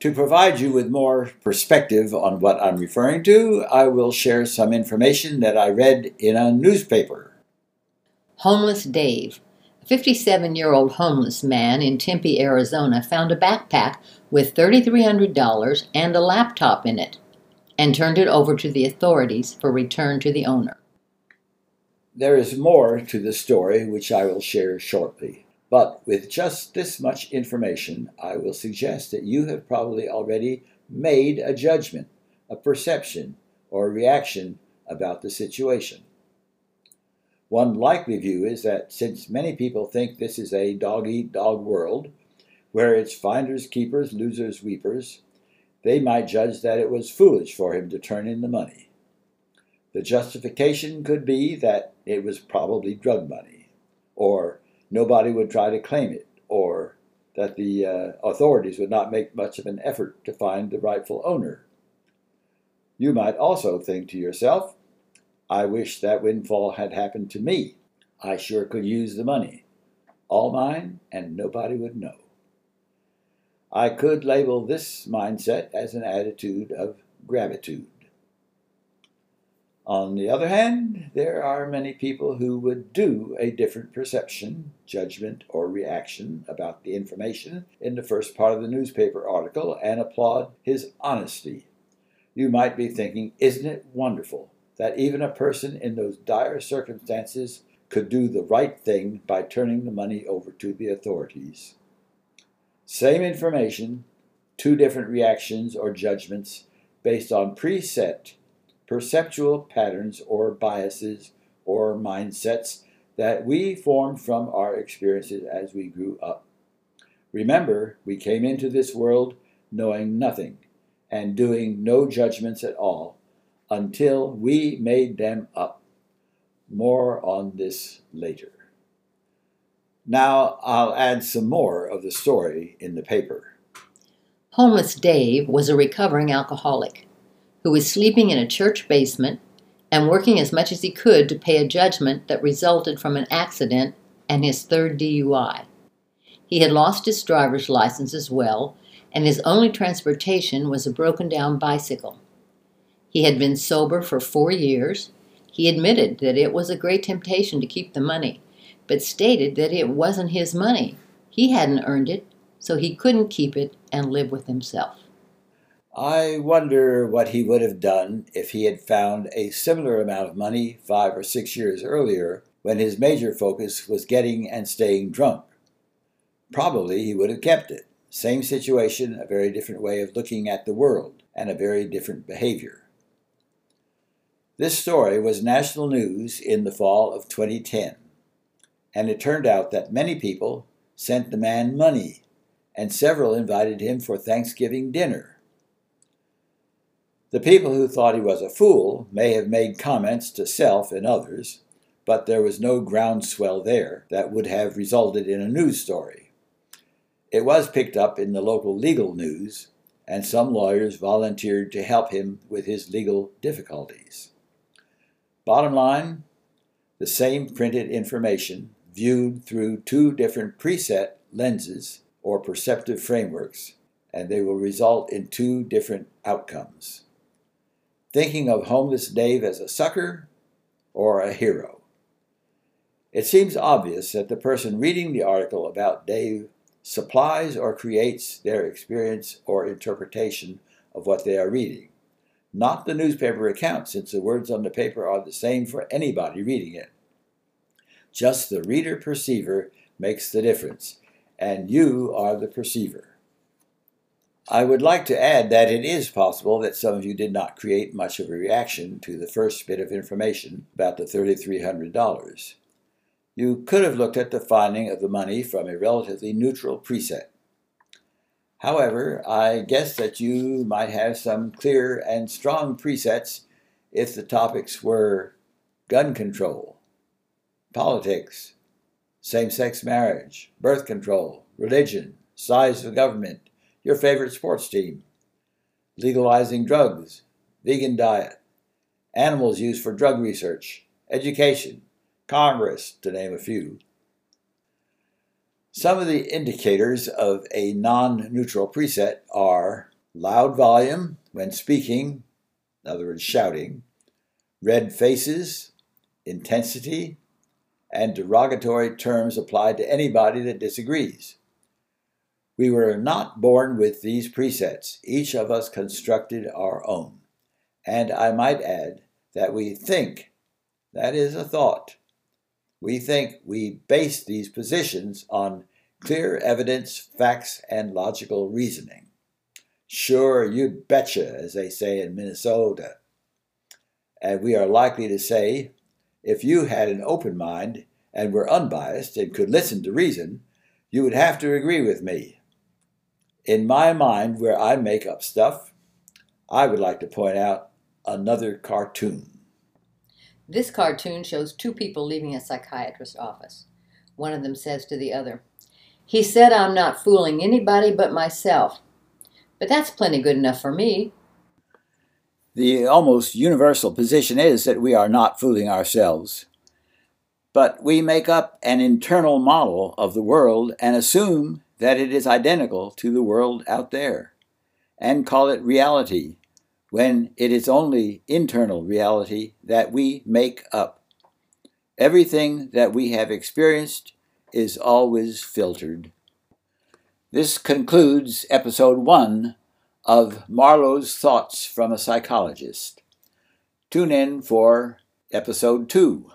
To provide you with more perspective on what I'm referring to, I will share some information that I read in a newspaper. Homeless Dave, a 57 year old homeless man in Tempe, Arizona, found a backpack with $3,300 and a laptop in it and turned it over to the authorities for return to the owner. There is more to the story, which I will share shortly. But with just this much information, I will suggest that you have probably already made a judgment, a perception, or a reaction about the situation. One likely view is that since many people think this is a dog eat dog world, where it's finders keepers, losers weepers, they might judge that it was foolish for him to turn in the money. The justification could be that it was probably drug money, or nobody would try to claim it, or that the uh, authorities would not make much of an effort to find the rightful owner. You might also think to yourself, I wish that windfall had happened to me. I sure could use the money. All mine, and nobody would know. I could label this mindset as an attitude of gratitude. On the other hand, there are many people who would do a different perception, judgment, or reaction about the information in the first part of the newspaper article and applaud his honesty. You might be thinking, isn't it wonderful that even a person in those dire circumstances could do the right thing by turning the money over to the authorities? Same information, two different reactions or judgments based on preset perceptual patterns or biases or mindsets that we formed from our experiences as we grew up. Remember, we came into this world knowing nothing and doing no judgments at all until we made them up. More on this later. Now I'll add some more of the story in the paper. Homeless Dave was a recovering alcoholic who was sleeping in a church basement and working as much as he could to pay a judgment that resulted from an accident and his third DUI. He had lost his driver's license as well, and his only transportation was a broken down bicycle. He had been sober for four years. He admitted that it was a great temptation to keep the money, but stated that it wasn't his money. He hadn't earned it, so he couldn't keep it and live with himself. I wonder what he would have done if he had found a similar amount of money five or six years earlier when his major focus was getting and staying drunk. Probably he would have kept it. Same situation, a very different way of looking at the world, and a very different behavior. This story was national news in the fall of 2010, and it turned out that many people sent the man money, and several invited him for Thanksgiving dinner. The people who thought he was a fool may have made comments to self and others, but there was no groundswell there that would have resulted in a news story. It was picked up in the local legal news, and some lawyers volunteered to help him with his legal difficulties. Bottom line the same printed information viewed through two different preset lenses or perceptive frameworks, and they will result in two different outcomes thinking of homeless Dave as a sucker or a hero. It seems obvious that the person reading the article about Dave supplies or creates their experience or interpretation of what they are reading, not the newspaper account, since the words on the paper are the same for anybody reading it. Just the reader perceiver makes the difference, and you are the perceiver. I would like to add that it is possible that some of you did not create much of a reaction to the first bit of information about the $3,300. You could have looked at the finding of the money from a relatively neutral preset. However, I guess that you might have some clear and strong presets if the topics were gun control, politics, same sex marriage, birth control, religion, size of government, your favorite sports team, legalizing drugs, vegan diet, animals used for drug research, education, Congress, to name a few. Some of the indicators of a non neutral preset are loud volume when speaking, in other words, shouting, red faces, intensity, and derogatory terms applied to anybody that disagrees. We were not born with these presets. Each of us constructed our own. And I might add that we think, that is a thought. We think we base these positions on clear evidence, facts, and logical reasoning. Sure, you betcha, as they say in Minnesota. And we are likely to say, if you had an open mind and were unbiased and could listen to reason, you would have to agree with me. In my mind, where I make up stuff, I would like to point out another cartoon. This cartoon shows two people leaving a psychiatrist's office. One of them says to the other, He said I'm not fooling anybody but myself. But that's plenty good enough for me. The almost universal position is that we are not fooling ourselves. But we make up an internal model of the world and assume that it is identical to the world out there, and call it reality when it is only internal reality that we make up. Everything that we have experienced is always filtered. This concludes episode one of Marlowe's Thoughts from a Psychologist. Tune in for episode two.